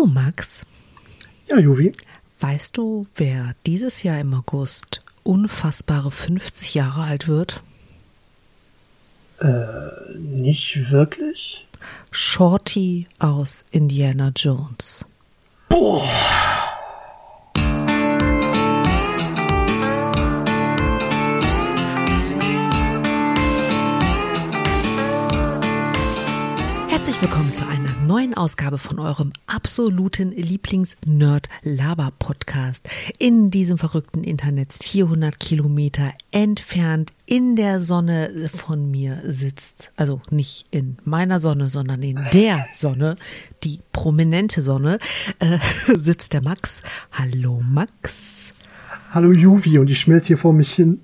Du, Max, Ja, Juvi. weißt du, wer dieses Jahr im August unfassbare 50 Jahre alt wird? Nicht wirklich? Shorty aus Indiana Jones. Herzlich neuen Ausgabe von eurem absoluten Lieblings-Nerd-Laber-Podcast. In diesem verrückten Internet 400 Kilometer entfernt in der Sonne von mir sitzt, also nicht in meiner Sonne, sondern in der Sonne, die prominente Sonne, äh, sitzt der Max. Hallo Max. Hallo Juvi und ich schmelze hier vor mich hin.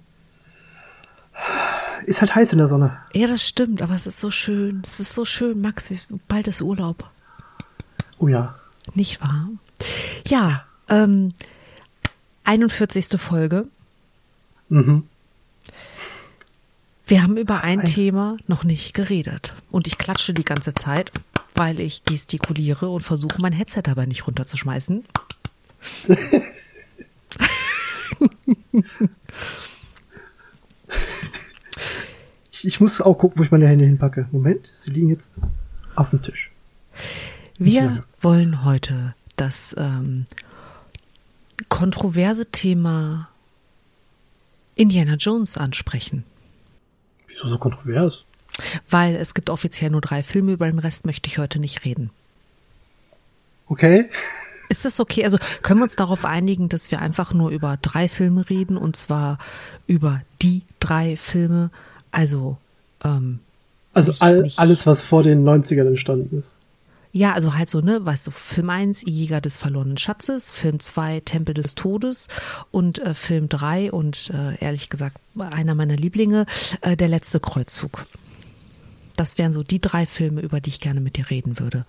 Ist halt heiß in der Sonne. Ja, das stimmt, aber es ist so schön. Es ist so schön, Max. Bald ist Urlaub. Oh ja. Nicht wahr? Ja, ähm, 41. Folge. Mhm. Wir haben über ein Eins. Thema noch nicht geredet. Und ich klatsche die ganze Zeit, weil ich gestikuliere und versuche, mein Headset dabei nicht runterzuschmeißen. Ich, ich muss auch gucken, wo ich meine Hände hinpacke. Moment, sie liegen jetzt auf dem Tisch. Wir wollen heute das ähm, kontroverse Thema Indiana Jones ansprechen. Wieso so kontrovers? Weil es gibt offiziell nur drei Filme, über den Rest möchte ich heute nicht reden. Okay. Ist das okay? Also können wir uns darauf einigen, dass wir einfach nur über drei Filme reden und zwar über die drei Filme? Also ähm, Also all, nicht- alles, was vor den 90ern entstanden ist. ja, also halt so, ne, weißt du, Film 1, Jäger des verlorenen Schatzes, Film 2, Tempel des Todes und äh, Film 3 und äh, ehrlich gesagt einer meiner Lieblinge, äh, Der letzte Kreuzzug. Das wären so die drei Filme, über die ich gerne mit dir reden würde.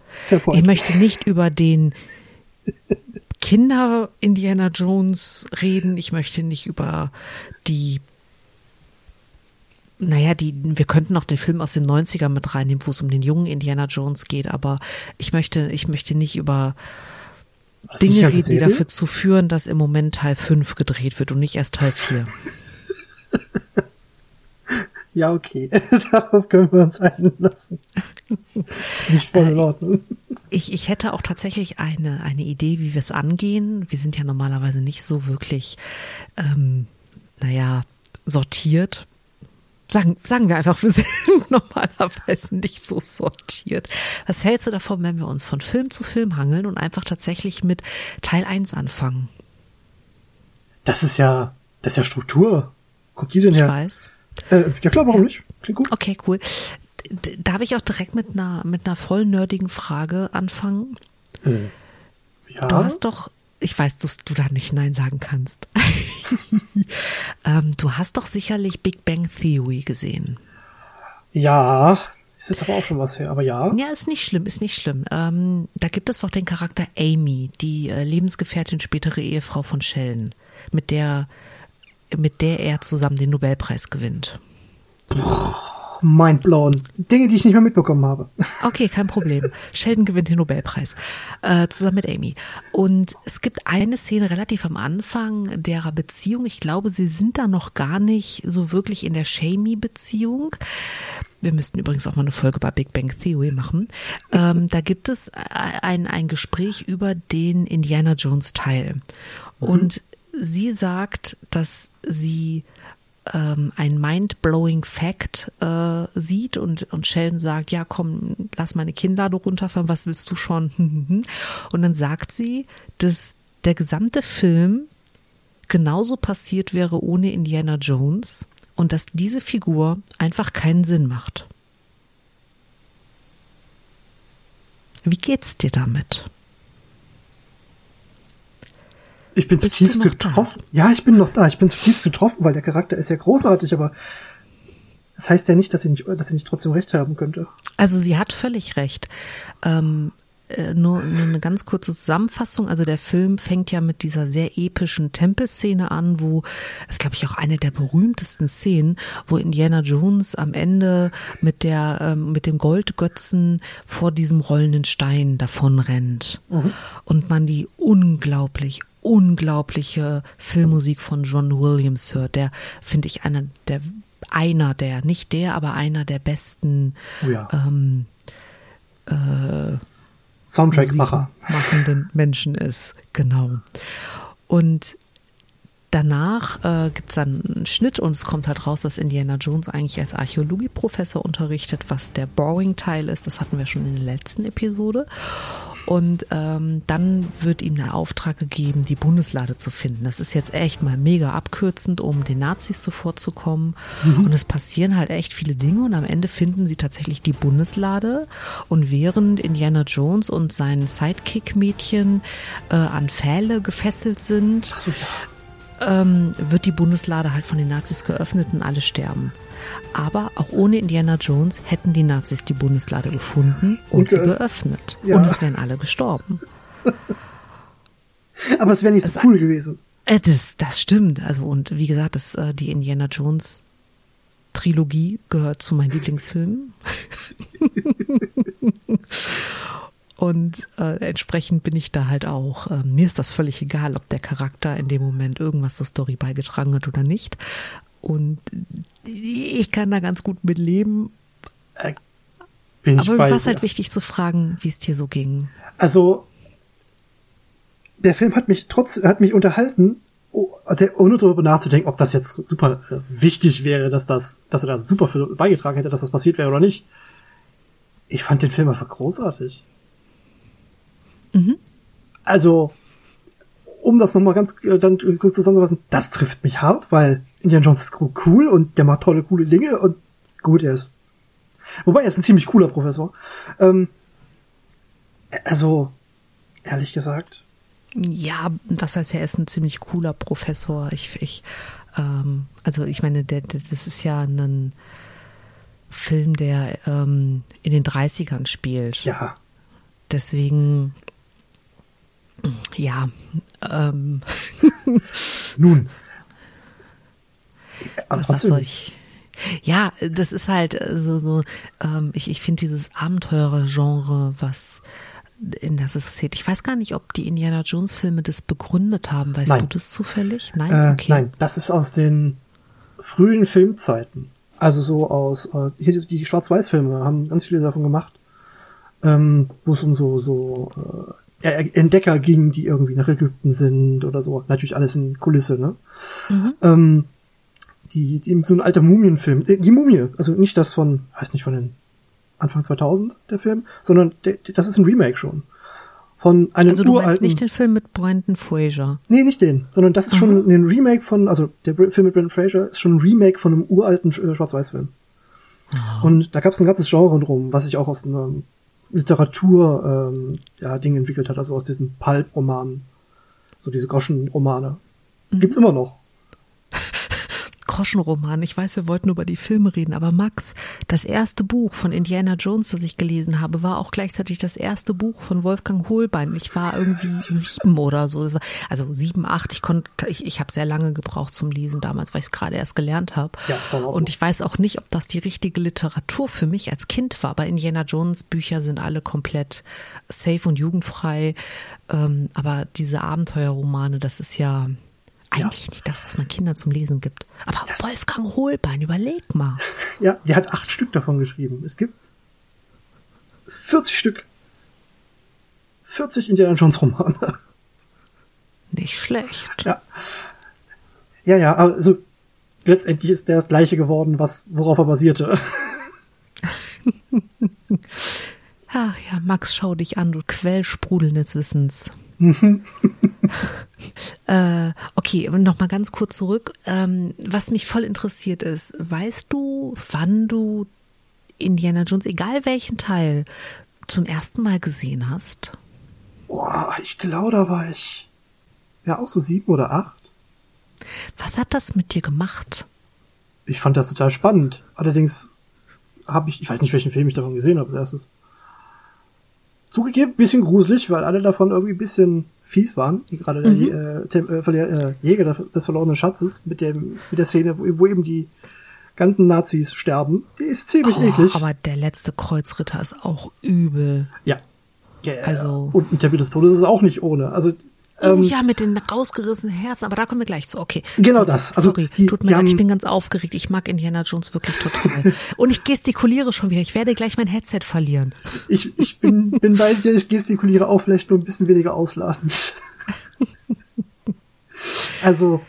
Ich möchte nicht über den Kinder Indiana Jones reden. Ich möchte nicht über die naja, die, wir könnten noch den Film aus den 90ern mit reinnehmen, wo es um den jungen Indiana Jones geht, aber ich möchte, ich möchte nicht über nicht Dinge reden, die dafür zu führen, dass im Moment Teil 5 gedreht wird und nicht erst Teil 4. Ja, okay. Darauf können wir uns einlassen. Nicht voll in Ordnung. Ich, ich hätte auch tatsächlich eine, eine Idee, wie wir es angehen. Wir sind ja normalerweise nicht so wirklich, ähm, naja, sortiert. Sagen, sagen wir einfach, wir sind normalerweise nicht so sortiert. Was hältst du davon, wenn wir uns von Film zu Film hangeln und einfach tatsächlich mit Teil 1 anfangen? Das ist ja, das ist ja Struktur. Guck die denn Ich her? weiß. Äh, ja klar, warum nicht? Klingt gut. Okay, cool. Darf ich auch direkt mit einer, mit einer voll nerdigen Frage anfangen? Ja. Du hast doch, ich weiß, dass du da nicht Nein sagen kannst. ähm, du hast doch sicherlich Big Bang Theory gesehen. ja. Ist jetzt aber auch schon was her, aber ja. Ja, ist nicht schlimm, ist nicht schlimm. Ähm, da gibt es doch den Charakter Amy, die äh, Lebensgefährtin, spätere Ehefrau von Sheldon, mit der, mit der er zusammen den Nobelpreis gewinnt. Mindblown. Dinge, die ich nicht mehr mitbekommen habe. Okay, kein Problem. Sheldon gewinnt den Nobelpreis äh, zusammen mit Amy. Und es gibt eine Szene relativ am Anfang derer Beziehung. Ich glaube, sie sind da noch gar nicht so wirklich in der Shamey-Beziehung. Wir müssten übrigens auch mal eine Folge bei Big Bang Theory machen. Ähm, da gibt es ein, ein Gespräch über den Indiana Jones Teil. Und sie sagt, dass sie ähm, ein mind-blowing Fact äh, sieht und, und Sheldon sagt, ja komm, lass meine Kinnlade runterfahren, was willst du schon? Und dann sagt sie, dass der gesamte Film genauso passiert wäre ohne Indiana Jones und dass diese Figur einfach keinen Sinn macht. Wie geht's dir damit? Ich bin zutiefst noch da? getroffen. Ja, ich bin noch da. Ich bin zutiefst getroffen, weil der Charakter ist ja großartig, aber das heißt ja nicht, dass sie nicht, dass sie nicht trotzdem recht haben könnte. Also sie hat völlig recht. Ähm, äh, nur, nur eine ganz kurze Zusammenfassung. Also der Film fängt ja mit dieser sehr epischen Tempelszene an, wo es glaube ich auch eine der berühmtesten Szenen, wo Indiana Jones am Ende mit der ähm, mit dem Goldgötzen vor diesem rollenden Stein davon rennt mhm. und man die unglaublich unglaubliche Filmmusik von John Williams hört. Der finde ich einer der einer der nicht der, aber einer der besten oh ja. ähm, äh, Soundtrack-Macher. Machenden Menschen ist, genau. Und danach äh, gibt es dann einen Schnitt und es kommt halt raus, dass Indiana Jones eigentlich als Archäologieprofessor unterrichtet, was der Boring-Teil ist. Das hatten wir schon in der letzten Episode. Und ähm, dann wird ihm der Auftrag gegeben, die Bundeslade zu finden. Das ist jetzt echt mal mega abkürzend, um den Nazis zuvorzukommen. Mhm. Und es passieren halt echt viele Dinge und am Ende finden sie tatsächlich die Bundeslade. Und während Indiana Jones und sein Sidekick-Mädchen äh, an Pfähle gefesselt sind, so, ähm, wird die Bundeslade halt von den Nazis geöffnet und alle sterben. Aber auch ohne Indiana Jones hätten die Nazis die Bundeslade gefunden und, und sie geöffnet. Ja. Und es wären alle gestorben. Aber es wäre nicht so das, cool gewesen. Äh, das, das stimmt. Also, und wie gesagt, das, äh, die Indiana Jones Trilogie gehört zu meinen Lieblingsfilmen. Und äh, entsprechend bin ich da halt auch. Äh, mir ist das völlig egal, ob der Charakter in dem Moment irgendwas zur Story beigetragen hat oder nicht. Und ich kann da ganz gut mit leben. Äh, Aber mir war es halt wichtig zu fragen, wie es dir so ging. Also, der Film hat mich trotz, hat mich unterhalten, also ohne darüber nachzudenken, ob das jetzt super äh, wichtig wäre, dass das, dass er da super viel beigetragen hätte, dass das passiert wäre oder nicht. Ich fand den Film einfach großartig. Mhm. Also, um das nochmal ganz äh, dann kurz zusammenzufassen, das trifft mich hart, weil Indiana Jones ist cool und der macht tolle, coole Dinge und gut, er ist. Wobei er ist ein ziemlich cooler Professor. Ähm, also, ehrlich gesagt. Ja, das heißt, er ist ein ziemlich cooler Professor. Ich, ich, ähm, also ich meine, der, der, das ist ja ein Film, der ähm, in den 30ern spielt. Ja. Deswegen, ja. Ähm. Nun, aber was soll ich? Ja, das ist halt so, so ähm, ich, ich finde dieses Abenteurer-Genre, was in das es zählt. Ich weiß gar nicht, ob die Indiana Jones-Filme das begründet haben. Weißt nein. du das zufällig? Nein, äh, okay. Nein, das ist aus den frühen Filmzeiten. Also so aus, äh, hier die, die Schwarz-Weiß-Filme haben ganz viele davon gemacht, ähm, wo es um so, so äh, Entdecker ging, die irgendwie nach Ägypten sind oder so. Natürlich alles in Kulisse, ne? Mhm. Ähm, die, die so ein alter Mumienfilm, äh, die Mumie, also nicht das von, weiß nicht, von den Anfang 2000, der Film, sondern der, das ist ein Remake schon. Von einem also du uralten, meinst nicht den Film mit Brandon Fraser? Nee, nicht den, sondern das ist Aha. schon ein Remake von, also der Film mit Brandon Fraser ist schon ein Remake von einem uralten äh, Schwarz-Weiß-Film. Und da gab es ein ganzes Genre drum, was sich auch aus einer Literatur ähm, ja, Ding entwickelt hat, also aus diesen Pulp-Romanen, so diese Groschen-Romane. Mhm. Gibt's immer noch. Groschenroman. Ich weiß, wir wollten über die Filme reden, aber Max, das erste Buch von Indiana Jones, das ich gelesen habe, war auch gleichzeitig das erste Buch von Wolfgang Hohlbein. Ich war irgendwie sieben oder so. War, also sieben, acht. Ich konnte, ich, ich habe sehr lange gebraucht zum Lesen damals, weil ich es gerade erst gelernt habe. Ja, Und ich weiß auch nicht, ob das die richtige Literatur für mich als Kind war. Aber Indiana Jones Bücher sind alle komplett safe und jugendfrei. Ähm, aber diese Abenteuerromane, das ist ja eigentlich ja. nicht das, was man Kindern zum Lesen gibt. Aber das Wolfgang Hohlbein, überleg mal. Ja, der hat acht Stück davon geschrieben. Es gibt 40 Stück. 40 Indiana Jones Romane. Nicht schlecht. Ja. Ja, ja, also letztendlich ist der das gleiche geworden, was, worauf er basierte. Ach ja, Max, schau dich an, du Quellsprudel des Wissens. äh, okay, noch mal ganz kurz zurück. Ähm, was mich voll interessiert ist, weißt du, wann du Indiana Jones, egal welchen Teil, zum ersten Mal gesehen hast? Boah, ich glaube, da war ich ja auch so sieben oder acht. Was hat das mit dir gemacht? Ich fand das total spannend. Allerdings habe ich, ich weiß nicht, welchen Film ich davon gesehen habe als erstes zugegeben, bisschen gruselig, weil alle davon irgendwie ein bisschen fies waren, wie gerade der Mhm. äh, Tem- äh, Verlier- äh, Jäger des verlorenen Schatzes mit dem mit der Szene, wo, wo eben die ganzen Nazis sterben. Die ist ziemlich Oh, eklig. aber der letzte Kreuzritter ist auch übel. ja. ja. Also- und ein Tempel des Todes ist auch nicht ohne. Also Oh ähm, ja, mit den rausgerissenen Herzen, aber da kommen wir gleich zu. Okay. Genau sorry, das. Also sorry, die- tut mir leid, ich bin ganz aufgeregt. Ich mag Indiana Jones wirklich total. Und ich gestikuliere schon wieder. Ich werde gleich mein Headset verlieren. ich, ich bin, bin bei dir, ich gestikuliere auch vielleicht nur ein bisschen weniger ausladend. also,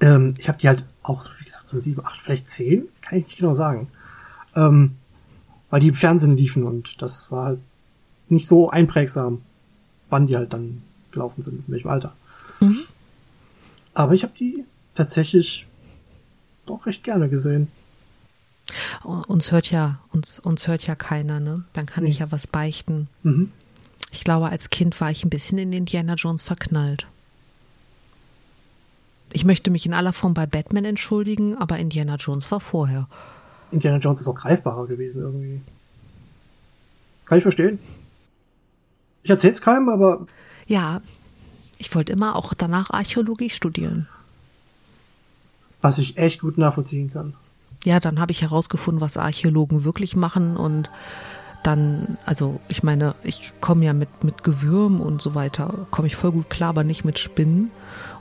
ähm, ich habe die halt auch so, wie gesagt, so sieben, acht, vielleicht zehn, kann ich nicht genau sagen. Ähm, weil die im Fernsehen liefen und das war halt nicht so einprägsam, wann die halt dann gelaufen sind, in welchem Alter. Mhm. Aber ich habe die tatsächlich doch recht gerne gesehen. Uns hört ja, uns, uns hört ja keiner, ne? Dann kann Nee. ich ja was beichten. Mhm. Ich glaube, als Kind war ich ein bisschen in Indiana Jones verknallt. Ich möchte mich in aller Form bei Batman entschuldigen, aber Indiana Jones war vorher. Indiana Jones ist auch greifbarer gewesen irgendwie. Kann ich verstehen. Ich erzähl's keinem, aber Ja, ich wollte immer auch danach Archäologie studieren. was ich echt gut nachvollziehen kann. Ja, dann habe ich herausgefunden, was Archäologen wirklich machen und dann, also ich meine, ich komme ja mit, mit Gewürm und so weiter, komme ich voll gut klar, aber nicht mit Spinnen.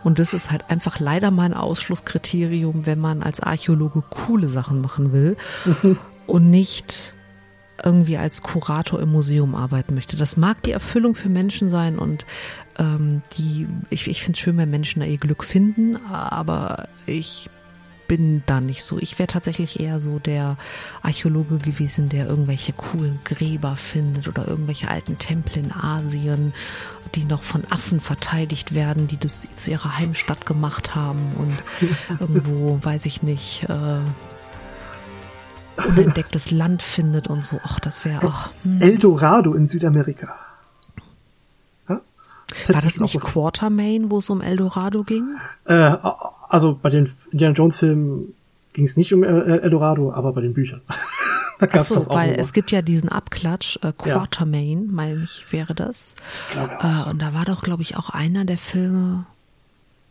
Und das ist halt einfach leider mein Ausschlusskriterium, wenn man als Archäologe coole Sachen machen will und nicht irgendwie als Kurator im Museum arbeiten möchte. Das mag die Erfüllung für Menschen sein und ähm, die, ich, ich finde es schön, wenn Menschen da ihr Glück finden, aber ich bin da nicht so. Ich wäre tatsächlich eher so der Archäologe gewesen, der irgendwelche coolen Gräber findet oder irgendwelche alten Tempel in Asien, die noch von Affen verteidigt werden, die das zu ihrer Heimstatt gemacht haben und irgendwo, weiß ich nicht, äh, unentdecktes Land findet und so. Ach, das wäre auch. Hm. Eldorado in Südamerika. Ja? hätte War ich das nicht. Quartermain, wo es um Eldorado ging? Äh, also bei den Indiana Jones Filmen ging es nicht um El- Eldorado, aber bei den Büchern. da so, das weil immer. es gibt ja diesen Abklatsch, äh, Quartermain, meine ich, wäre das. glaube auch. Äh, und da war doch, glaube ich, auch einer der Filme,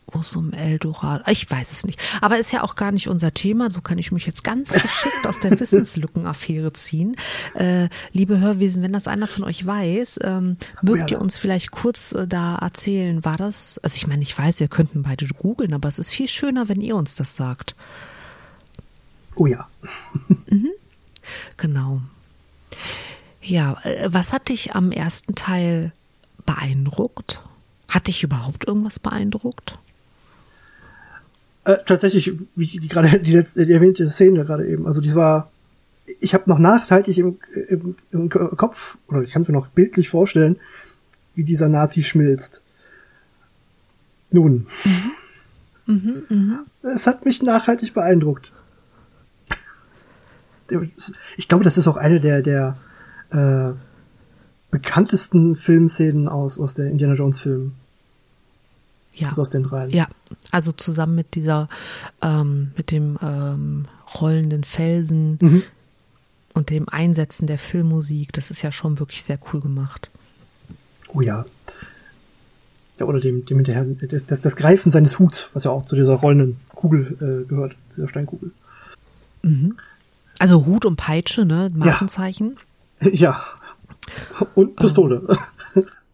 wo es um Eldorado, ich weiß es nicht. Aber ist ja auch gar nicht unser Thema. So kann ich mich jetzt ganz geschickt aus der Wissenslückenaffäre ziehen. Äh, liebe Hörwesen, wenn das einer von euch weiß, ähm, mögt ihr ja. uns vielleicht kurz äh, da erzählen, war das, also ich meine, ich weiß, ihr könnten beide googeln, aber es ist viel schöner, wenn ihr uns das sagt. oh ja. Genau. Ja, äh, was hat dich am ersten Teil beeindruckt? Hat dich überhaupt irgendwas beeindruckt? Äh, tatsächlich, wie die gerade die letzte die erwähnte Szene gerade eben. Also dies war, ich habe noch nachhaltig im, im, im Kopf oder ich kann mir noch bildlich vorstellen, wie dieser Nazi schmilzt. Nun, es hat mich nachhaltig beeindruckt. Ich glaube, das ist auch eine der der äh, bekanntesten Filmszenen aus aus der Indiana Jones Filmen, Ja. also aus den dreien. Ja, also zusammen mit dieser, ähm, mit dem ähm, rollenden Felsen Mhm. und dem Einsetzen der Filmmusik, das ist ja schon wirklich sehr cool gemacht. Oh ja. Ja, oder dem, dem hinterher, das, das Greifen seines Huts, was ja auch zu dieser rollenden Kugel äh, gehört, zu dieser Steinkugel. Also Hut und Peitsche, ne, Markenzeichen. Ja. Und Pistole.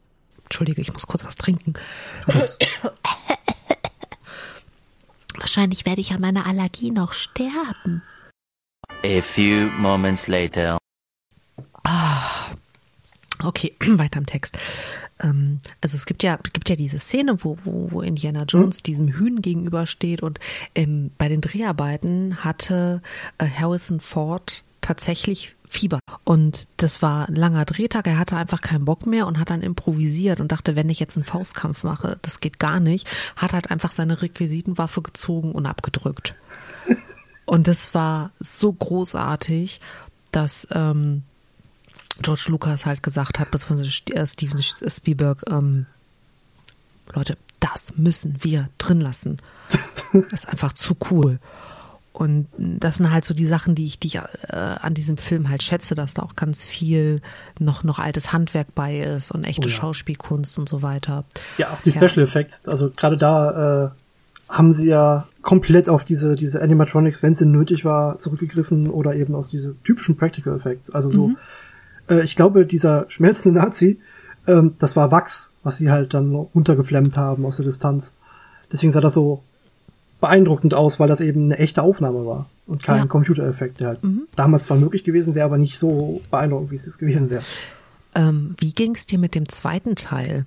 Entschuldige, ich muss kurz was trinken. Wahrscheinlich werde ich an meiner Allergie noch sterben. A few moments later. Okay, weiter im Text. Ähm, also es gibt ja, gibt ja diese Szene, wo, wo, wo Indiana Jones diesem Hühn gegenübersteht und ähm, bei den Dreharbeiten hatte äh, Harrison Ford tatsächlich Fieber. Und das war ein langer Drehtag, er hatte einfach keinen Bock mehr und hat dann improvisiert und dachte, wenn ich jetzt einen Faustkampf mache, das geht gar nicht, hat halt einfach seine Requisitenwaffe gezogen und abgedrückt. Und das war so großartig, dass ähm, George Lucas halt gesagt hat, beziehungsweise äh, Steven Spielberg, ähm, Leute, das müssen wir drin lassen. Das ist einfach zu cool. Und das sind halt so die Sachen, die ich, die ich äh, an diesem Film halt schätze, dass da auch ganz viel noch, noch altes Handwerk bei ist und echte Oh ja. Schauspielkunst und so weiter. Ja, auch die Ja. Special Effects, also gerade da äh, haben sie ja komplett auf diese, diese Animatronics, wenn es denn nötig war, zurückgegriffen oder eben auf diese typischen Practical Effects. Also so, Mhm. äh, ich glaube, dieser schmelzende Nazi, ähm, das war Wachs, was sie halt dann runtergeflammt haben aus der Distanz. Deswegen sah das so beeindruckend aus, weil das eben eine echte Aufnahme war und kein Ja. Computereffekt, der halt damals zwar möglich gewesen wäre, aber nicht so beeindruckend, wie es jetzt gewesen wäre. Ähm, wie ging es dir mit dem zweiten Teil?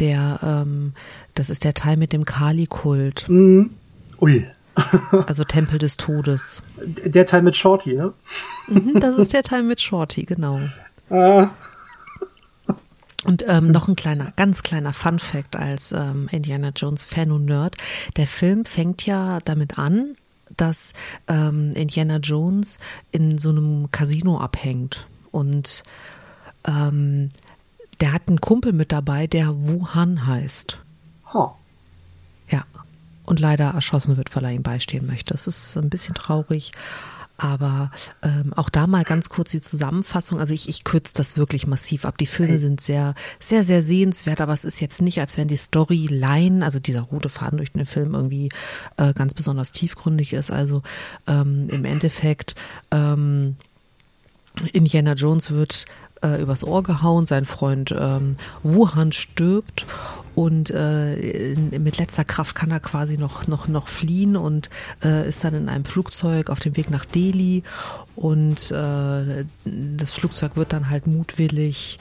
Der, ähm, das ist der Teil mit dem Kali-Kult, Mhm. Ui. also Tempel des Todes. Der Teil mit Shorty, ne? Mhm, das ist der Teil mit Shorty, genau. Ah, Und ähm, noch ein kleiner, ganz kleiner Fun Fact als ähm, Indiana Jones Fan und Nerd. Der Film fängt ja damit an, dass ähm, Indiana Jones in so einem Casino abhängt und ähm, der hat einen Kumpel mit dabei, der Wuhan heißt. ha. Ja. Und leider erschossen wird, weil er ihm beistehen möchte. Das ist ein bisschen traurig. Aber ähm, auch da mal ganz kurz die Zusammenfassung. Also ich, ich kürze das wirklich massiv ab. Die Filme sind sehr, sehr, sehr sehenswert, aber es ist jetzt nicht, als wenn die Storyline, also dieser rote Faden durch den Film irgendwie äh, ganz besonders tiefgründig ist. Also ähm, im Endeffekt ähm, Indiana Jones wird äh, übers Ohr gehauen, sein Freund ähm, Wuhan stirbt und äh, mit letzter Kraft kann er quasi noch noch noch fliehen und äh, ist dann in einem Flugzeug auf dem Weg nach Delhi und äh, das Flugzeug wird dann halt mutwillig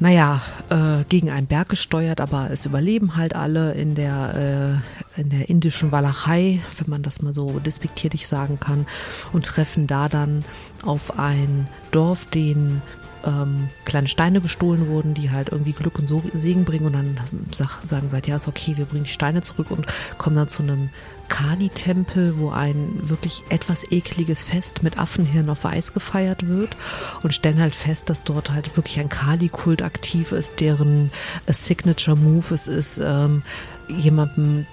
naja, äh, gegen einen Berg gesteuert, aber es überleben halt alle in der, äh, in der indischen Walachei, wenn man das mal so despektierlich sagen kann, und treffen da dann auf ein Dorf, den ähm, kleine Steine gestohlen wurden, die halt irgendwie Glück und Segen bringen. Und dann sag, sagen sie halt, ja, ist okay, wir bringen die Steine zurück und kommen dann zu einem Kali-Tempel, wo ein wirklich etwas ekliges Fest mit Affenhirn auf Weiß gefeiert wird und stellen halt fest, dass dort halt wirklich ein Kali-Kult aktiv ist, deren äh, Signature Move es ist, ähm, jemandem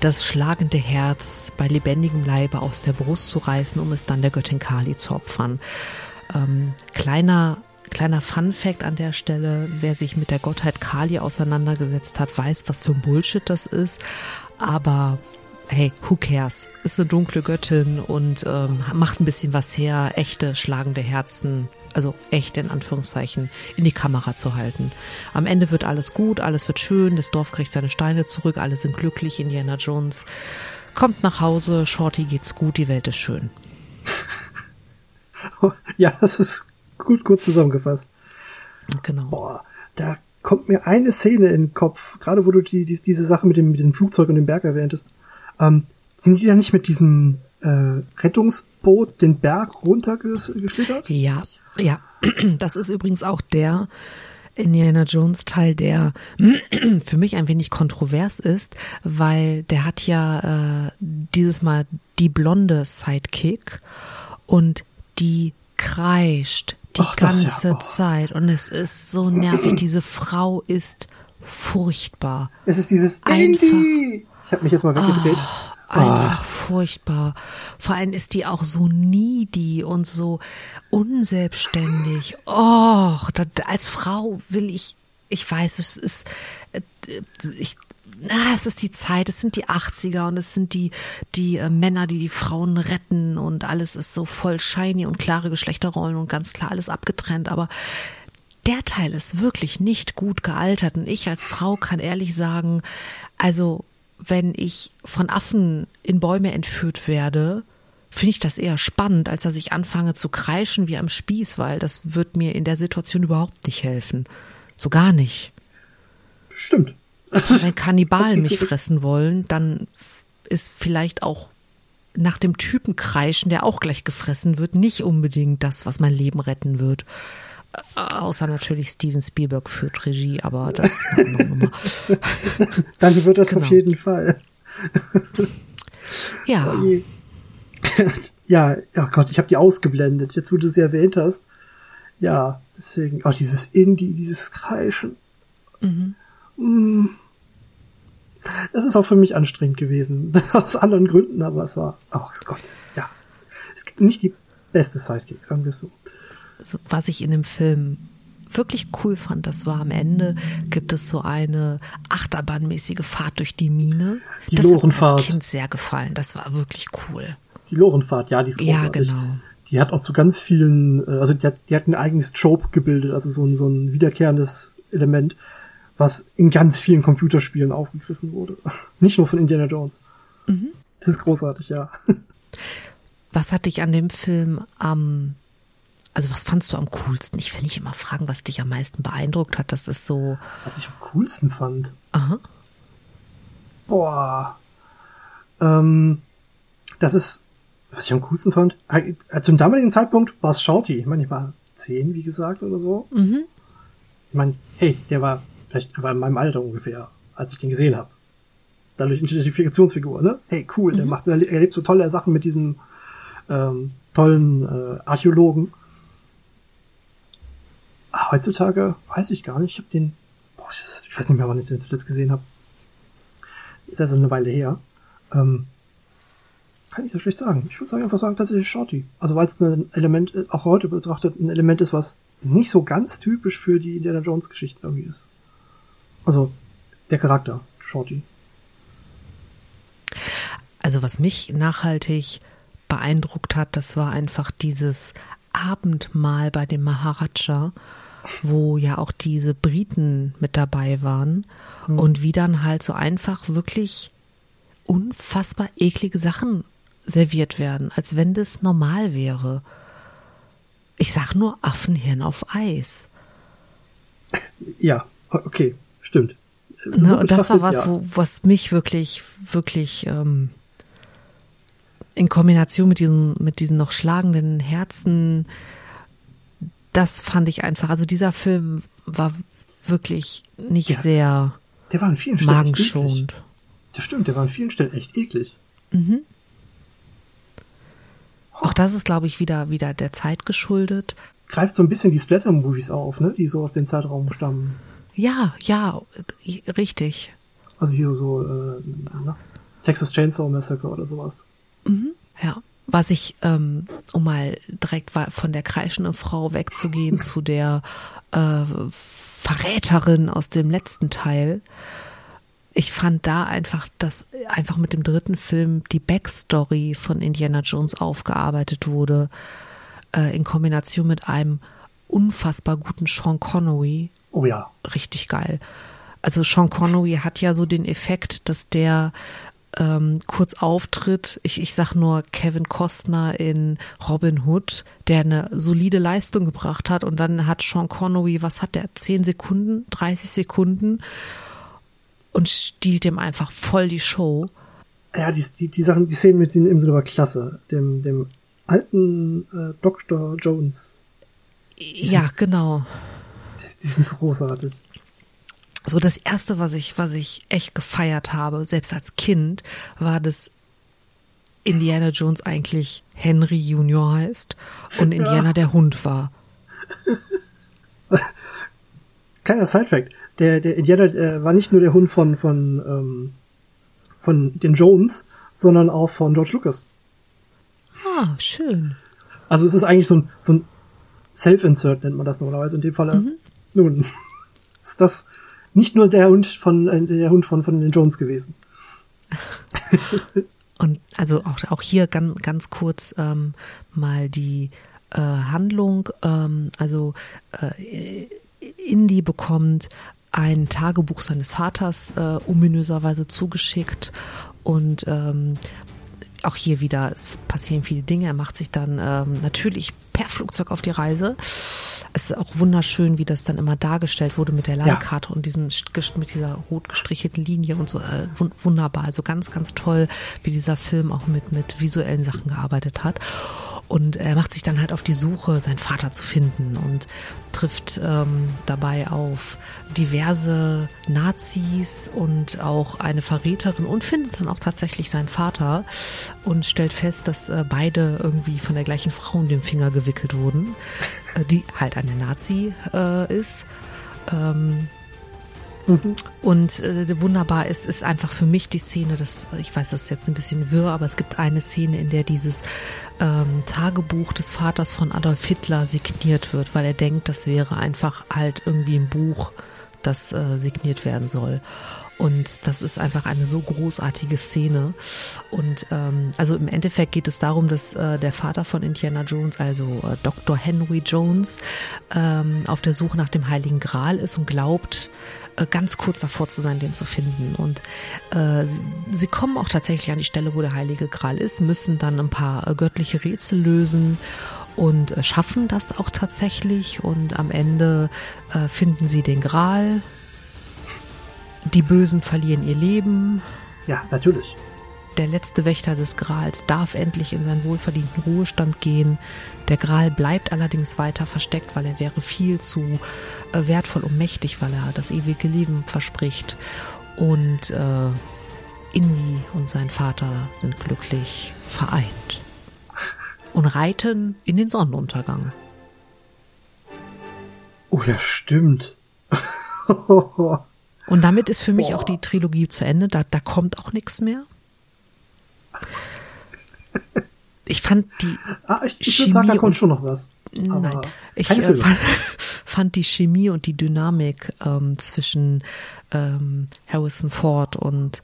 das schlagende Herz bei lebendigem Leibe aus der Brust zu reißen, um es dann der Göttin Kali zu opfern. Ähm, kleiner Kleiner Fun Fact an der Stelle, wer sich mit der Gottheit Kali auseinandergesetzt hat, weiß, was für ein Bullshit das ist. Aber hey, who cares? Ist eine dunkle Göttin und ähm, macht ein bisschen was her, echte schlagende Herzen, also echt in Anführungszeichen, in die Kamera zu halten. Am Ende wird alles gut, alles wird schön, das Dorf kriegt seine Steine zurück, alle sind glücklich, Indiana Jones kommt nach Hause, Shorty geht's gut, die Welt ist schön. Ja, das ist gut, kurz zusammengefasst. Genau. Boah, da kommt mir eine Szene in den Kopf, gerade wo du die, die, diese Sache mit dem, mit diesem Flugzeug und dem Berg erwähntest. Ähm, sind die da nicht mit diesem äh, Rettungsboot den Berg runtergeschlittert? Ja, ja. Das ist übrigens auch der Indiana Jones Teil, der für mich ein wenig kontrovers ist, weil der hat ja äh, dieses Mal die blonde Sidekick und die kreischt die Ach, das ja. ganze Oh. Zeit und es ist so nervig. Diese Frau ist furchtbar. Es ist dieses Einfach- Indy! Ich habe mich jetzt mal weggedreht. Einfach furchtbar. Vor allem ist die auch so needy und so unselbstständig. Oh, da, als Frau will ich, ich weiß, es ist, äh, ich, ah, es ist die Zeit, es sind die 80er und es sind die, die äh, Männer, die die Frauen retten und alles ist so voll shiny und klare Geschlechterrollen und ganz klar alles abgetrennt, aber der Teil ist wirklich nicht gut gealtert und ich als Frau kann ehrlich sagen, also wenn ich von Affen in Bäume entführt werde, finde ich das eher spannend, als dass ich anfange zu kreischen wie am Spieß, weil das wird mir in der Situation überhaupt nicht helfen. So gar nicht. Stimmt. Wenn Kannibalen mich fressen wollen, dann ist vielleicht auch nach dem Typen kreischen, der auch gleich gefressen wird, nicht unbedingt das, was mein Leben retten wird. Außer natürlich Steven Spielberg führt Regie, aber das ist eine andere Nummer. Dann wird das Genau. auf jeden Fall. Ja, Oh ja, oh Gott, ich habe die ausgeblendet. Jetzt, wo du sie erwähnt hast. Ja, deswegen, oh, dieses Indie, dieses Kreischen. Mhm. Mm. Das ist auch für mich anstrengend gewesen. Aus anderen Gründen, aber es war, oh Gott, ja. Es, es gibt nicht die beste Sidekick, sagen wir es so. Was ich in dem Film wirklich cool fand, das war am Ende gibt es so eine achterbahnmäßige Fahrt durch die Mine. Die das hat mir Lorenfahrt. als Kind sehr gefallen. Das war wirklich cool. Die Lorenfahrt, ja, die ist Ja, großartig. genau. Die hat auch zu ganz vielen, äh, also die hat, die hat ein eigenes Trope gebildet, also so ein, so ein wiederkehrendes Element, was in ganz vielen Computerspielen aufgegriffen wurde. Nicht nur von Indiana Jones. Mhm. Das ist großartig, ja. Was hat dich an dem Film am, also was fandst du am coolsten? Ich will nicht immer fragen, was dich am meisten beeindruckt hat. Das ist so, Was ich am coolsten fand. aha, Boah. Ähm, das ist, was ich am coolsten fand. äh, Zum damaligen Zeitpunkt war es Shorty. Ich meine, ich war zehn, wie gesagt, oder so. mhm. Ich meine, hey, der war vielleicht, war in meinem Alter ungefähr, als ich den gesehen habe. Dadurch Identifikationsfigur, ne? Hey, cool, der macht, er erlebt so tolle Sachen mit diesem ähm, tollen äh, Archäologen. Heutzutage weiß ich gar nicht. Ich habe den, boah, ich weiß nicht mehr, wann ich den zuletzt gesehen habe. Ist also eine Weile her. Ähm, kann ich das schlecht sagen. Ich würde sagen, einfach sagen, tatsächlich Shorty. Also weil es ein Element, auch heute betrachtet, ein Element ist, was nicht so ganz typisch für die Indiana Jones Geschichten irgendwie ist. Also der Charakter, Shorty. Also was mich nachhaltig beeindruckt hat, das war einfach dieses Abendmahl bei dem Maharaja, wo ja auch diese Briten mit dabei waren und wie dann halt so einfach wirklich unfassbar eklige Sachen serviert werden, als wenn das normal wäre. Ich sag nur Affenhirn auf Eis. Ja, okay, stimmt. Ne, So und das war was, ja. wo, was mich wirklich, wirklich ähm, in Kombination mit diesen, mit diesen noch schlagenden Herzen, das fand ich einfach. Also dieser Film war wirklich nicht Ja, sehr Der war an vielen Stellen magenschonend. Das stimmt, der war an vielen Stellen echt eklig. Auch das ist, glaube ich, wieder, wieder der Zeit geschuldet. Greift so ein bisschen die Splatter-Movies auf, ne? Die so aus dem Zeitraum stammen. Ja, ja, richtig. Also hier so, äh, na, Texas Chainsaw Massacre oder sowas. Ja. Was ich, ähm, um mal direkt von der kreischenden Frau wegzugehen zu der äh, Verräterin aus dem letzten Teil. Ich fand da einfach, dass einfach mit dem dritten Film die Backstory von Indiana Jones aufgearbeitet wurde, äh, in Kombination mit einem unfassbar guten Sean Connery, Oh ja. richtig geil. Also Sean Connery hat ja so den Effekt, dass der ähm, kurz auftritt. Ich, ich sag nur Kevin Costner in Robin Hood, der eine solide Leistung gebracht hat und dann hat Sean Connery, was hat der, 10 Sekunden, 30 Sekunden und stiehlt dem einfach voll die Show. Ja, die, die, die Sachen, die Szenen mit ihm im Sinne war klasse. Dem, dem alten äh, Dr. Jones, Ja, genau. die, die sind großartig. So das erste, was ich, was ich echt gefeiert habe, selbst als Kind, war, dass Indiana Jones eigentlich Henry Junior heißt und Indiana der Hund war. Kleiner Sidefact. Der, der Indiana äh, war nicht nur der Hund von, von, ähm, von den Jones, sondern auch von George Lucas. Ah, schön. Also es ist eigentlich so ein, so ein Self-Insert, nennt man das normalerweise in dem Falle. Nun, ist das nicht nur der Hund von, äh, der Hund von, von den Jones gewesen. Und also auch, auch hier ganz, ganz kurz ähm, mal die äh, Handlung. Ähm, also äh, Indy bekommt ein Tagebuch seines Vaters äh, ominöserweise zugeschickt und ähm, auch hier wieder, es passieren viele Dinge. Er macht sich dann ähm, natürlich per Flugzeug auf die Reise. Es ist auch wunderschön, wie das dann immer dargestellt wurde mit der Landkarte und diesen, mit dieser rot gestrichelten Linie und so. Äh, wun- wunderbar. Also ganz, ganz toll, wie dieser Film auch mit, mit visuellen Sachen gearbeitet hat. Und er macht sich dann halt auf die Suche, seinen Vater zu finden und trifft ähm, dabei auf diverse Nazis und auch eine Verräterin und findet dann auch tatsächlich seinen Vater und stellt fest, dass äh, beide irgendwie von der gleichen Frau um den Finger gewickelt wurden, äh, die halt eine Nazi äh, ist. Ähm, Und äh, wunderbar ist, ist einfach für mich die Szene, das, ich weiß, das ist jetzt ein bisschen wirr, aber es gibt eine Szene, in der dieses ähm, Tagebuch des Vaters von Adolf Hitler signiert wird, weil er denkt, das wäre einfach halt irgendwie ein Buch, das äh, signiert werden soll. Und das ist einfach eine so großartige Szene. Und ähm, also im Endeffekt geht es darum, dass äh, der Vater von Indiana Jones, also äh, Dr. Henry Jones, ähm, auf der Suche nach dem Heiligen Gral ist und glaubt, ganz kurz davor zu sein, den zu finden. Und äh, sie, kommen auch tatsächlich an die Stelle, wo der Heilige Gral ist, müssen dann ein paar äh, göttliche Rätsel lösen und äh, schaffen das auch tatsächlich. Und am Ende äh, finden sie den Gral, die Bösen verlieren ihr Leben. Ja, natürlich. Der letzte Wächter des Grals darf endlich in seinen wohlverdienten Ruhestand gehen. Der Gral bleibt allerdings weiter versteckt, weil er wäre viel zu äh, wertvoll und mächtig, weil er das ewige Leben verspricht. Und äh, Indy und sein Vater sind glücklich vereint und reiten in den Sonnenuntergang. Oh ja, stimmt. Und damit ist für mich Boah. auch die Trilogie zu Ende. Da, da kommt auch nichts mehr. Ich fand die. Ah, ich, ich würde sagen, da kommt schon noch was. Nein, ich äh, fand, fand, die Chemie und die Dynamik ähm, zwischen ähm, Harrison Ford und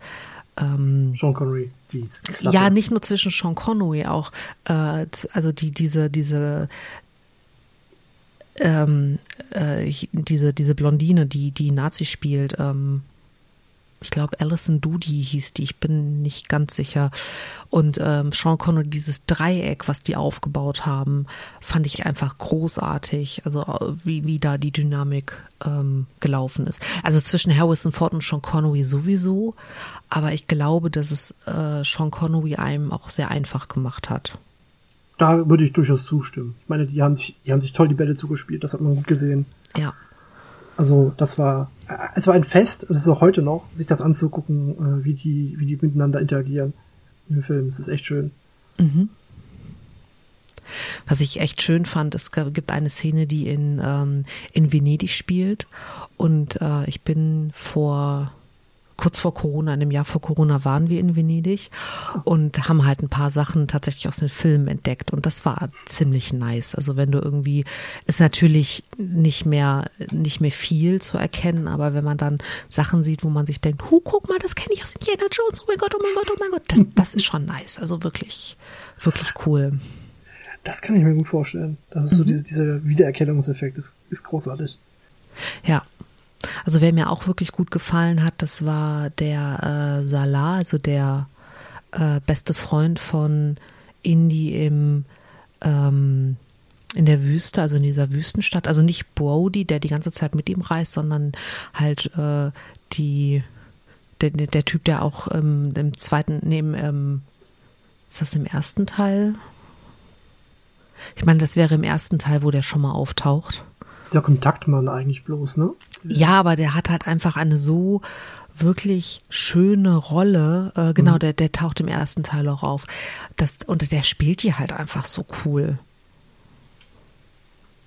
ähm, Sean Connery. Die ist klasse. Ja, nicht nur zwischen Sean Connery, auch äh, also die diese diese ähm, äh, diese, diese Blondine, die die Nazi spielt, ähm, ich glaube Alison Doody hieß die, ich bin nicht ganz sicher. Und ähm, Sean Connery, dieses Dreieck, was die aufgebaut haben, fand ich einfach großartig. Also äh, wie, wie da die Dynamik ähm, gelaufen ist. Also zwischen Harrison Ford und Sean Connery sowieso, aber ich glaube, dass es äh, Sean Connery einem auch sehr einfach gemacht hat da würde ich durchaus zustimmen. Ich meine, die haben sich, die haben sich toll die Bälle zugespielt, das hat man gut gesehen. Ja. Also, das war, äh, es war ein Fest, das ist auch heute noch, sich das anzugucken, äh, wie die, wie die miteinander interagieren im Film. Es ist echt schön. Mhm. Was ich echt schön fand, es gibt eine Szene, die in, ähm, in Venedig spielt. Und äh, ich bin vor kurz vor Corona, in dem Jahr vor Corona waren wir in Venedig und haben halt ein paar Sachen tatsächlich aus den Filmen entdeckt und das war ziemlich nice. Also wenn du irgendwie, ist natürlich nicht mehr, nicht mehr viel zu erkennen, aber wenn man dann Sachen sieht, wo man sich denkt, hu, guck mal, das kenne ich aus Indiana Jones, oh mein Gott, oh mein Gott, oh mein Gott, das, das ist schon nice. Also wirklich, wirklich cool. Das kann ich mir gut vorstellen. Das ist mhm. so diese, dieser Wiedererkennungseffekt, ist, ist großartig. Ja, also wer mir auch wirklich gut gefallen hat, das war der äh, Salah, also der äh, beste Freund von Indy im ähm, in der Wüste, also in dieser Wüstenstadt. Also nicht Brody, der die ganze Zeit mit ihm reist, sondern halt äh, die der, der Typ, der auch ähm, im zweiten, neben, ähm, ist das im ersten Teil? Ich meine, das wäre im ersten Teil, wo der schon mal auftaucht. Dieser Kontaktmann eigentlich bloß, ne? Ja, aber der hat halt einfach eine so wirklich schöne Rolle. Äh, genau, mhm. der, der taucht im ersten Teil auch auf. Das, und der spielt die halt einfach so cool.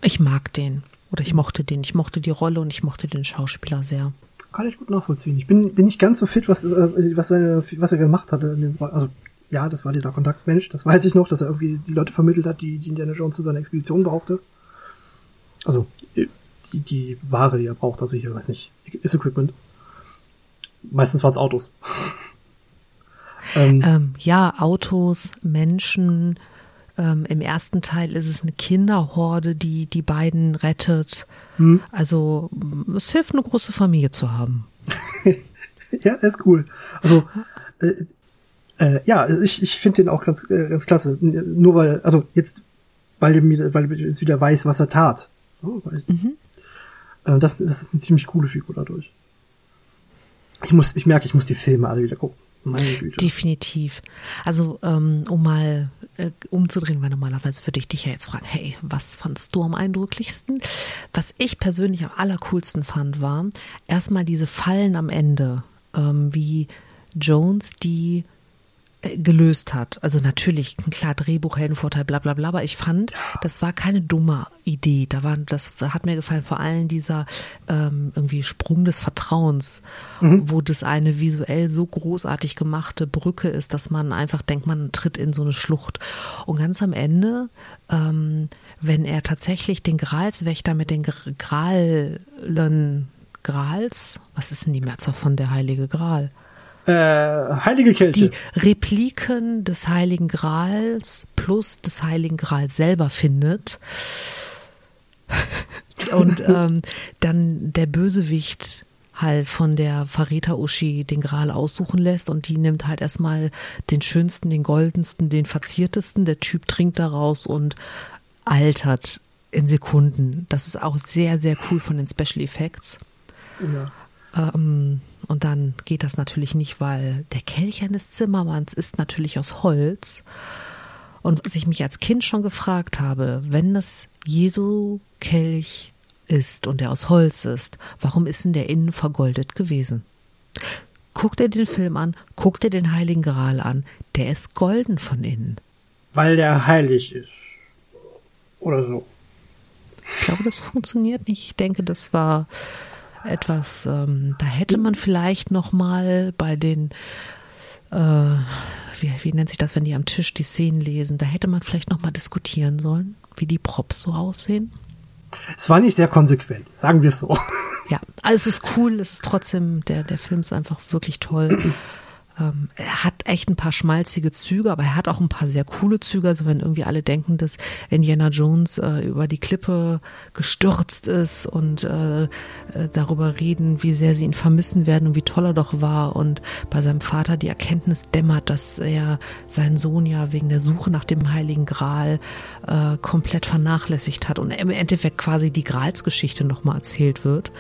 Ich mag den. Oder ich mochte den. Ich mochte die Rolle und ich mochte den Schauspieler sehr. Kann ich gut nachvollziehen. Ich bin, bin nicht ganz so fit, was, äh, was, er, was er gemacht hatte. Also, ja, das war dieser Kontaktmensch. Das weiß ich noch, dass er irgendwie die Leute vermittelt hat, die, die Indiana Jones zu seiner Expedition brauchte. Also, die, die Ware, die er braucht, also hier, weiß nicht, ist Equipment. Meistens waren es Autos. ähm, ähm, ja, Autos, Menschen. Ähm, Im ersten Teil ist es eine Kinderhorde, die die beiden rettet. Hm. Also es hilft, eine große Familie zu haben. ja, er ist cool. Also äh, äh, ja, ich, ich finde den auch ganz, äh, ganz klasse. Nur weil, also jetzt, weil, mir, weil ich jetzt wieder weiß, was er tat. Oh, mhm. Äh, das, das ist eine ziemlich coole Figur dadurch. Ich muss, ich merke, ich muss die Filme alle wieder gucken. Meine Güte. Definitiv. Also, ähm, um mal äh, umzudrehen, weil normalerweise würde ich dich ja jetzt fragen, hey, was fandst du am eindrücklichsten? Was ich persönlich am allercoolsten fand, war erstmal diese Fallen am Ende, ähm, wie Jones die gelöst hat. Also natürlich, klar, Drehbuch, Heldenvorteil, bla bla bla, aber ich fand, das war keine dumme Idee. Da war, das hat mir gefallen, vor allem dieser ähm, irgendwie Sprung des Vertrauens, wo das eine visuell so großartig gemachte Brücke ist, dass man einfach denkt, man tritt in so eine Schlucht. Und ganz am Ende, ähm, wenn er tatsächlich den Gralswächter mit den Gr- Gralen, Grals, was ist denn die Mehrzahl von der Heilige Gral? Äh, heilige Kelche. die Repliken des Heiligen Grals plus des Heiligen Grals selber findet. Und ähm, dann der Bösewicht halt von der Verräter Uschi den Gral aussuchen lässt und die nimmt halt erstmal den schönsten, den goldensten, den verziertesten. Der Typ trinkt daraus und altert in Sekunden. Das ist auch sehr, sehr cool von den Special Effects. ja. Ähm, und dann geht das natürlich nicht, weil der Kelch eines Zimmermanns ist natürlich aus Holz. Und was ich mich als Kind schon gefragt habe, wenn das Jesu-Kelch ist und der aus Holz ist, warum ist denn der innen vergoldet gewesen? Guck dir den Film an, guck dir den Heiligen Gral an, der ist golden von innen. Weil der heilig ist. Oder so. Ich glaube, das funktioniert nicht. Ich denke, das war etwas, ähm, da hätte man vielleicht noch mal bei den, äh, wie, wie nennt sich das, wenn die am Tisch die Szenen lesen, da hätte man vielleicht noch mal diskutieren sollen, wie die Props so aussehen. Es war nicht sehr konsequent, sagen wir es so. Ja, also es ist cool, es ist trotzdem, der, der Film ist einfach wirklich toll. Ähm, er hat echt ein paar schmalzige Züge, aber er hat auch ein paar sehr coole Züge. Also wenn irgendwie alle denken, dass Indiana Jones äh, über die Klippe gestürzt ist und äh, äh, darüber reden, wie sehr sie ihn vermissen werden und wie toll er doch war und bei seinem Vater die Erkenntnis dämmert, dass er seinen Sohn ja wegen der Suche nach dem Heiligen Gral äh, komplett vernachlässigt hat und im Endeffekt quasi die Gralsgeschichte nochmal erzählt wird.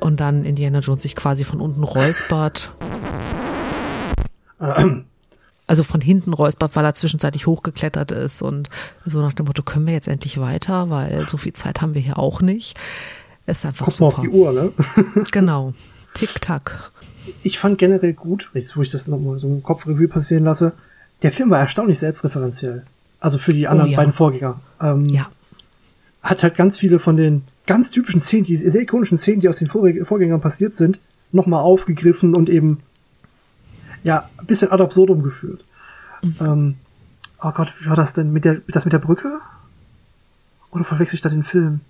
Und dann Indiana Jones sich quasi von unten räuspert. Also von hinten räuspert, weil er zwischenzeitlich hochgeklettert ist und so nach dem Motto, können wir jetzt endlich weiter, weil so viel Zeit haben wir hier auch nicht. Ist einfach Guck mal auf super. die Uhr, ne? Genau. Tick-Tack. Ich fand generell gut, wo ich das nochmal so im Kopfrevue passieren lasse, der Film war erstaunlich selbstreferenziell. Also für die anderen Oh ja. beiden Vorgänger. Ähm, Ja. Hat halt ganz viele von den ganz typischen Szenen, die sehr ikonischen Szenen, die aus den Vorg- Vorgängern passiert sind, nochmal aufgegriffen und eben ja, ein bisschen ad absurdum geführt. Mhm. Ähm, oh Gott, wie war das denn? Mit der, das mit der Brücke? Oder verwechsel ich da den Film?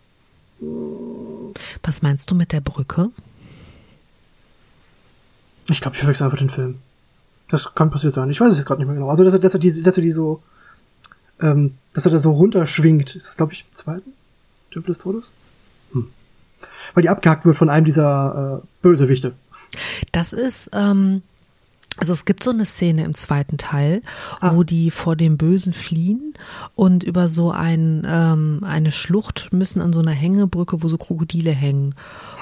Was meinst du mit der Brücke? Ich glaube, ich verwechsel einfach den Film. Das kann passiert sein. Ich weiß es jetzt gerade nicht mehr genau. Also, dass er, dass er die, dass er die so, ähm, dass er da so runterschwingt. Ist das, glaube ich, im zweiten? Tempel des Todes? Hm. Weil die abgehakt wird von einem dieser äh, Bösewichte. Das ist, ähm, also es gibt so eine Szene im zweiten Teil, wo die vor dem Bösen fliehen und über so ein, ähm, eine Schlucht müssen an so einer Hängebrücke, wo so Krokodile hängen.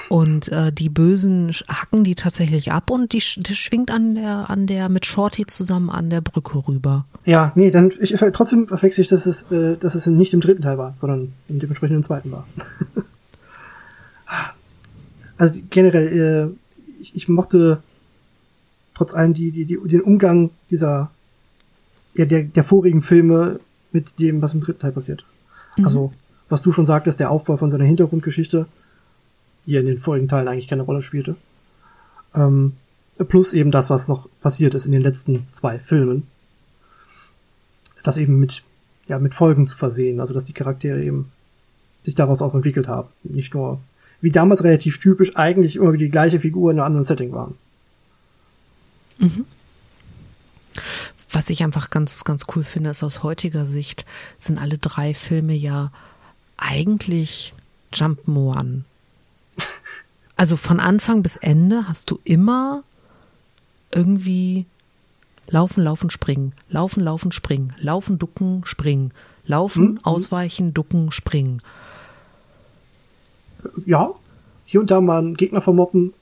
Und äh, die Bösen hacken die tatsächlich ab und die, die schwingt an der, an der, mit Shorty zusammen an der Brücke rüber. Ja, nee, dann ich, trotzdem verwechsel ich, dass es, äh, dass es nicht im dritten Teil war, sondern im dementsprechend im zweiten war. also generell, äh, ich, ich mochte trotz allem die, die, die, den Umgang dieser, ja, der, der vorigen Filme mit dem, was im dritten Teil passiert. Also, was du schon sagtest, der Aufbau von seiner Hintergrundgeschichte, die in den vorigen Teilen eigentlich keine Rolle spielte. Ähm, plus eben das, was noch passiert ist in den letzten zwei Filmen das eben mit, ja, mit Folgen zu versehen, also dass die Charaktere eben sich daraus auch entwickelt haben. Nicht nur, wie damals relativ typisch, eigentlich immer die gleiche Figur in einem anderen Setting waren. Was ich einfach ganz, ganz cool finde, ist aus heutiger Sicht sind alle drei Filme ja eigentlich Jump'n'One. Also von Anfang bis Ende hast du immer irgendwie laufen, laufen, springen, laufen, laufen, springen, laufen, ducken, springen, laufen, ausweichen, ducken, springen. Ja, hier und da mal einen Gegner vermoppen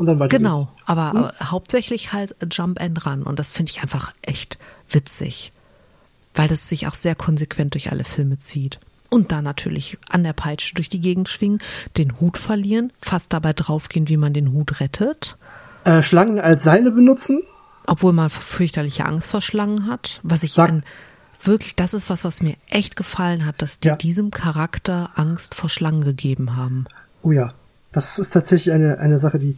und dann weiter Genau, geht's. aber äh, hauptsächlich halt Jump and Run und das finde ich einfach echt witzig, weil das sich auch sehr konsequent durch alle Filme zieht. Und da natürlich an der Peitsche durch die Gegend schwingen, den Hut verlieren, fast dabei draufgehen, wie man den Hut rettet. Äh, Schlangen als Seile benutzen. Obwohl man fürchterliche Angst vor Schlangen hat, was ich Sag- an, wirklich, das ist was, was mir echt gefallen hat, dass die Ja. diesem Charakter Angst vor Schlangen gegeben haben. Oh ja, das ist tatsächlich eine, eine Sache, die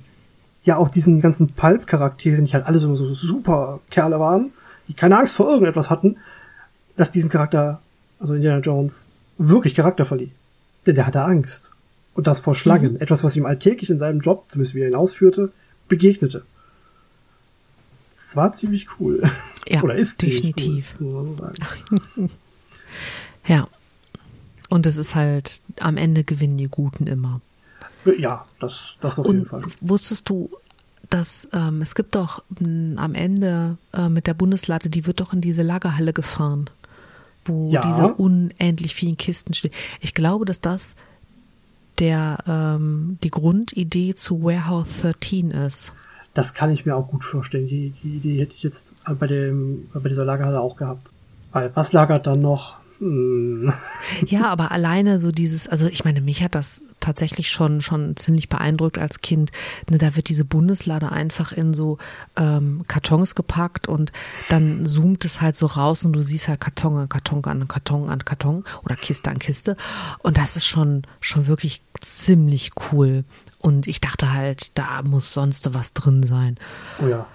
ja auch diesen ganzen Pulp-Charakteren, die halt alle so, so super Kerle waren, die keine Angst vor irgendetwas hatten, dass diesem Charakter, also Indiana Jones, wirklich Charakter verlieh. Denn der hatte Angst. Und das vor Schlangen. Etwas, was ihm alltäglich in seinem Job, zumindest wie er ihn ausführte, begegnete. Das war ziemlich cool. Ja, Oder ist definitiv. cool, so. Ja. Und es ist halt, am Ende gewinnen die Guten immer. Ja, das, das auf jeden Und Fall. wusstest du, dass ähm, es gibt doch mh, am Ende äh, mit der Bundeslade, die wird doch in diese Lagerhalle gefahren, wo Ja. diese unendlich vielen Kisten stehen. Ich glaube, dass das der ähm, die Grundidee zu Warehouse 13 ist. Das kann ich mir auch gut vorstellen. Die, die Idee hätte ich jetzt bei dem, bei dieser Lagerhalle auch gehabt. Weil was lagert dann noch? Hm. Ja, aber alleine so dieses, also ich meine, mich hat das tatsächlich schon schon ziemlich beeindruckt als Kind. Ne, da wird diese Bundeslade einfach in so ähm, Kartons gepackt und dann zoomt es halt so raus und du siehst halt Karton an Karton an Karton an Karton oder Kiste an Kiste und das ist schon schon wirklich ziemlich cool. Und ich dachte halt, da muss sonst was drin sein. Oh ja.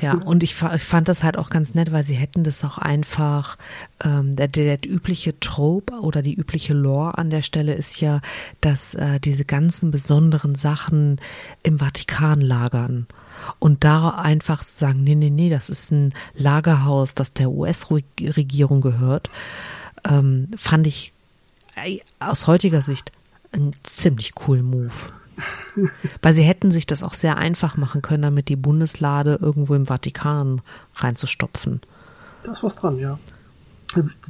Ja, und ich, fa- ich fand das halt auch ganz nett, weil sie hätten das auch einfach, ähm, der, der, der übliche Trope oder die übliche Lore an der Stelle ist ja, dass äh, diese ganzen besonderen Sachen im Vatikan lagern. Und da einfach zu sagen, nee, nee, nee, das ist ein Lagerhaus, das der US-Regierung gehört, ähm, fand ich äh, aus heutiger Sicht einen ziemlich coolen Move. Weil sie hätten sich das auch sehr einfach machen können, damit die Bundeslade irgendwo im Vatikan reinzustopfen. Da ist was dran, ja.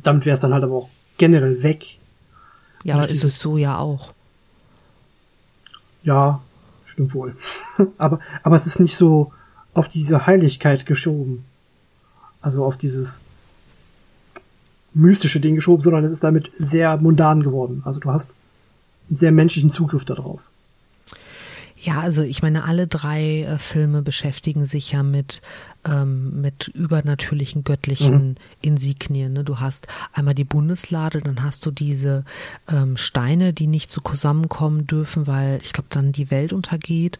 Damit wäre es dann halt aber auch generell weg. Ja, aber ist es so ja auch. Ja, stimmt wohl. aber, aber es ist nicht so auf diese Heiligkeit geschoben. Also auf dieses mystische Ding geschoben, sondern es ist damit sehr mundan geworden. Also du hast einen sehr menschlichen Zugriff darauf. Ja, also ich meine, alle drei äh, Filme beschäftigen sich ja mit, ähm, mit übernatürlichen göttlichen Insignien. Ne? Du hast einmal die Bundeslade, dann hast du diese ähm, Steine, die nicht so zusammenkommen dürfen, weil ich glaube, dann die Welt untergeht.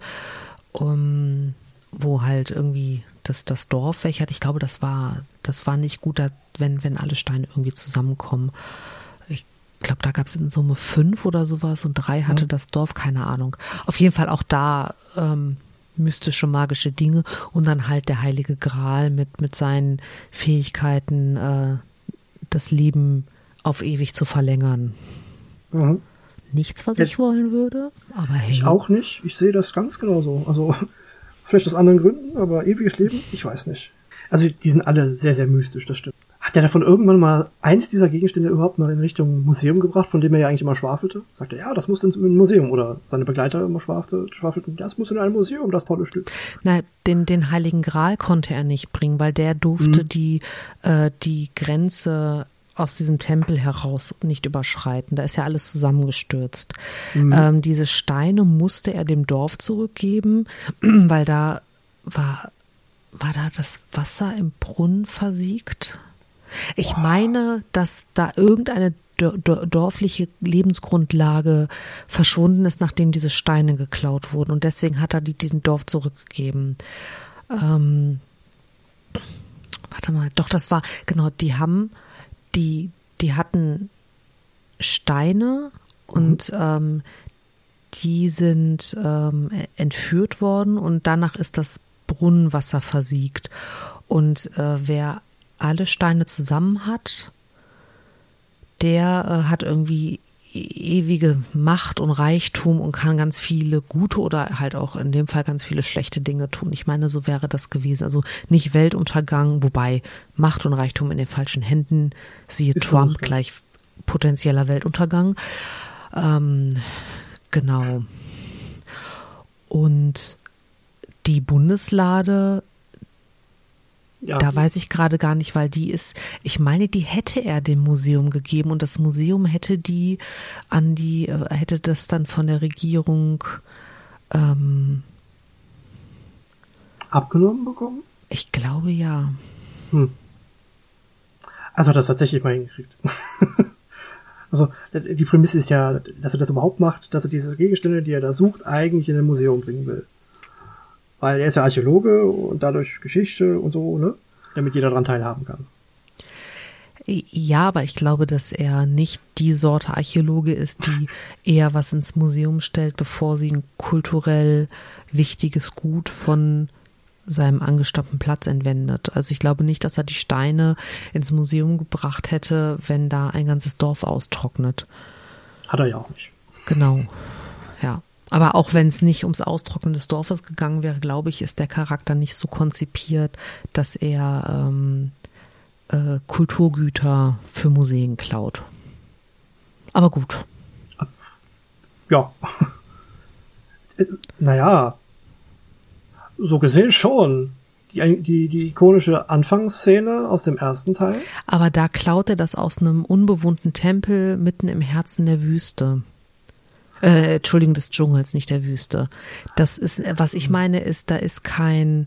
Um, wo halt irgendwie das, das Dorf hat. Ich glaube, das war, das war nicht gut, wenn, wenn alle Steine irgendwie zusammenkommen. Ich glaube, da gab es in Summe fünf oder sowas und drei hatte das Dorf, keine Ahnung. Auf jeden Fall auch da ähm, mystische, magische Dinge und dann halt der heilige Gral mit, mit seinen Fähigkeiten, äh, das Leben auf ewig zu verlängern. Mhm. Nichts, was Jetzt- ich wollen würde, aber hey. Ich auch nicht. Ich sehe das ganz genauso. Also vielleicht aus anderen Gründen, aber ewiges Leben, ich weiß nicht. Also die sind alle sehr, sehr mystisch, das stimmt. Hat er davon irgendwann mal eins dieser Gegenstände überhaupt mal in Richtung Museum gebracht, von dem er ja eigentlich immer schwafelte? Sagte, ja, das muss ins Museum. Oder seine Begleiter immer schwafelte, schwafelten, das muss in ein Museum, das tolle Stück. Na, den, den Heiligen Gral konnte er nicht bringen, weil der durfte Mhm. die, äh, die Grenze aus diesem Tempel heraus nicht überschreiten. Da ist ja alles zusammengestürzt. Ähm, diese Steine musste er dem Dorf zurückgeben, weil da war, war da das Wasser im Brunnen versiegt. Ich meine, dass da irgendeine dor- dor- dorfliche Lebensgrundlage verschwunden ist, nachdem diese Steine geklaut wurden. Und deswegen hat er die dem Dorf zurückgegeben. Ähm, warte mal, doch, das war, genau, die haben, die, die hatten Steine und ähm, die sind ähm, entführt worden und danach ist das Brunnenwasser versiegt. Und äh, wer alle Steine zusammen hat, der äh, hat irgendwie e- ewige Macht und Reichtum und kann ganz viele gute oder halt auch in dem Fall ganz viele schlechte Dinge tun. Ich meine, so wäre das gewesen. Also nicht Weltuntergang, wobei Macht und Reichtum in den falschen Händen, siehe Ist Trump so. gleich potenzieller Weltuntergang. Ähm, genau. Und die Bundeslade Ja, da weiß ich gerade gar nicht, weil die ist, ich meine, die hätte er dem Museum gegeben und das Museum hätte die an die, äh, hätte das dann von der Regierung, ähm, abgenommen bekommen? Ich glaube ja. Also hat er das tatsächlich mal hingekriegt. also die Prämisse ist ja, dass er das überhaupt macht, dass er diese Gegenstände, die er da sucht, eigentlich in ein Museum bringen will. Weil er ist ja Archäologe und dadurch Geschichte und so, ne? Damit jeder daran teilhaben kann. Ja, aber ich glaube, dass er nicht die Sorte Archäologe ist, die eher was ins Museum stellt, bevor sie ein kulturell wichtiges Gut von seinem angestammten Platz entwendet. Also ich glaube nicht, dass er die Steine ins Museum gebracht hätte, wenn da ein ganzes Dorf austrocknet. Hat er ja auch nicht. Genau. Aber auch wenn es nicht ums Austrocknen des Dorfes gegangen wäre, glaube ich, ist der Charakter nicht so konzipiert, dass er ähm, äh, Kulturgüter für Museen klaut. Aber gut. Ja. Naja, so gesehen schon. Die, die, die ikonische Anfangsszene aus dem ersten Teil. Aber da klaut er das aus einem unbewohnten Tempel mitten im Herzen der Wüste. Äh, Entschuldigung, des Dschungels, nicht der Wüste. Das ist, was ich meine, ist, da ist kein,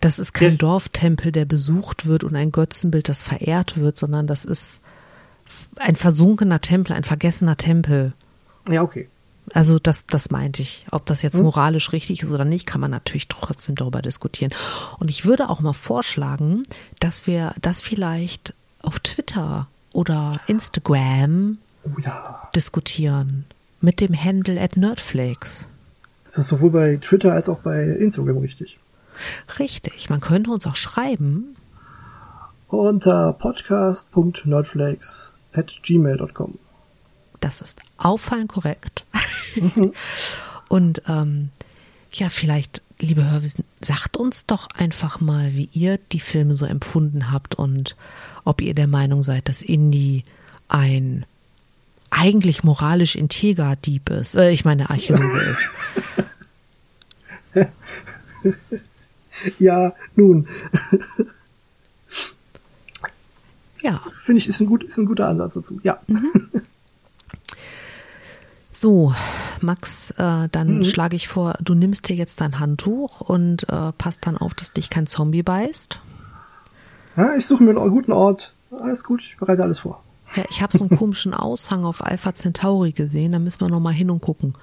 das ist kein Ja. Dorftempel, der besucht wird und ein Götzenbild, das verehrt wird, sondern das ist ein versunkener Tempel, ein vergessener Tempel. Ja, okay. Also das, das meinte ich. Ob das jetzt moralisch richtig ist oder nicht, kann man natürlich trotzdem darüber diskutieren. Und ich würde auch mal vorschlagen, dass wir das vielleicht auf Twitter oder Instagram Oh ja. diskutieren mit dem Handle at Nerdflakes. Das ist sowohl bei Twitter als auch bei Instagram richtig. Richtig, man könnte uns auch schreiben. Unter podcast.nerdflakes at gmail.com. Das ist auffallend korrekt. Und ähm, ja, vielleicht, liebe Hörwissen, sagt uns doch einfach mal, wie ihr die Filme so empfunden habt und ob ihr der Meinung seid, dass Indy ein eigentlich moralisch integer Dieb ist. Äh, ich meine Archäologe ist. Ja, nun, Ja, finde ich, ist ein, gut, ist ein guter Ansatz dazu. Ja. so, Max, äh, dann schlage ich vor, du nimmst dir jetzt dein Handtuch und äh, passt dann auf, dass dich kein Zombie beißt. ja ich suche mir einen guten Ort. Alles gut, ich bereite alles vor. Ja, ich habe so einen komischen Aushang auf Alpha Centauri gesehen, da müssen wir noch mal hin und gucken.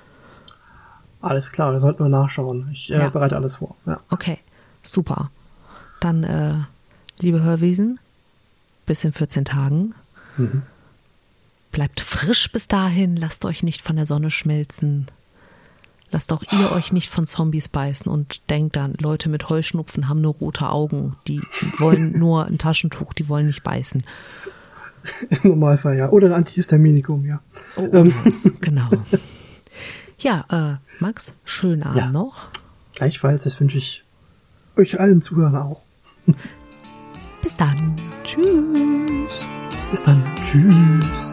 Alles klar, wir sollten mal nachschauen. Ich äh, Ja. bereite alles vor. Ja. Okay, super. Dann, äh, liebe Hörwesen, bis in 14 Tagen. Bleibt frisch bis dahin, lasst euch nicht von der Sonne schmelzen. Lasst auch ihr euch nicht von Zombies beißen und denkt dann, Leute mit Heuschnupfen haben nur rote Augen. Die wollen nur ein Taschentuch, die wollen nicht beißen. Im Normalfall, ja. Oder ein Antihistaminikum, ja. Oh, Ähm. genau. Ja, äh, Max, schönen Abend Ja. noch. Gleichfalls, das wünsche ich euch allen Zuhörern auch. Bis dann. Tschüss. Bis dann. Tschüss.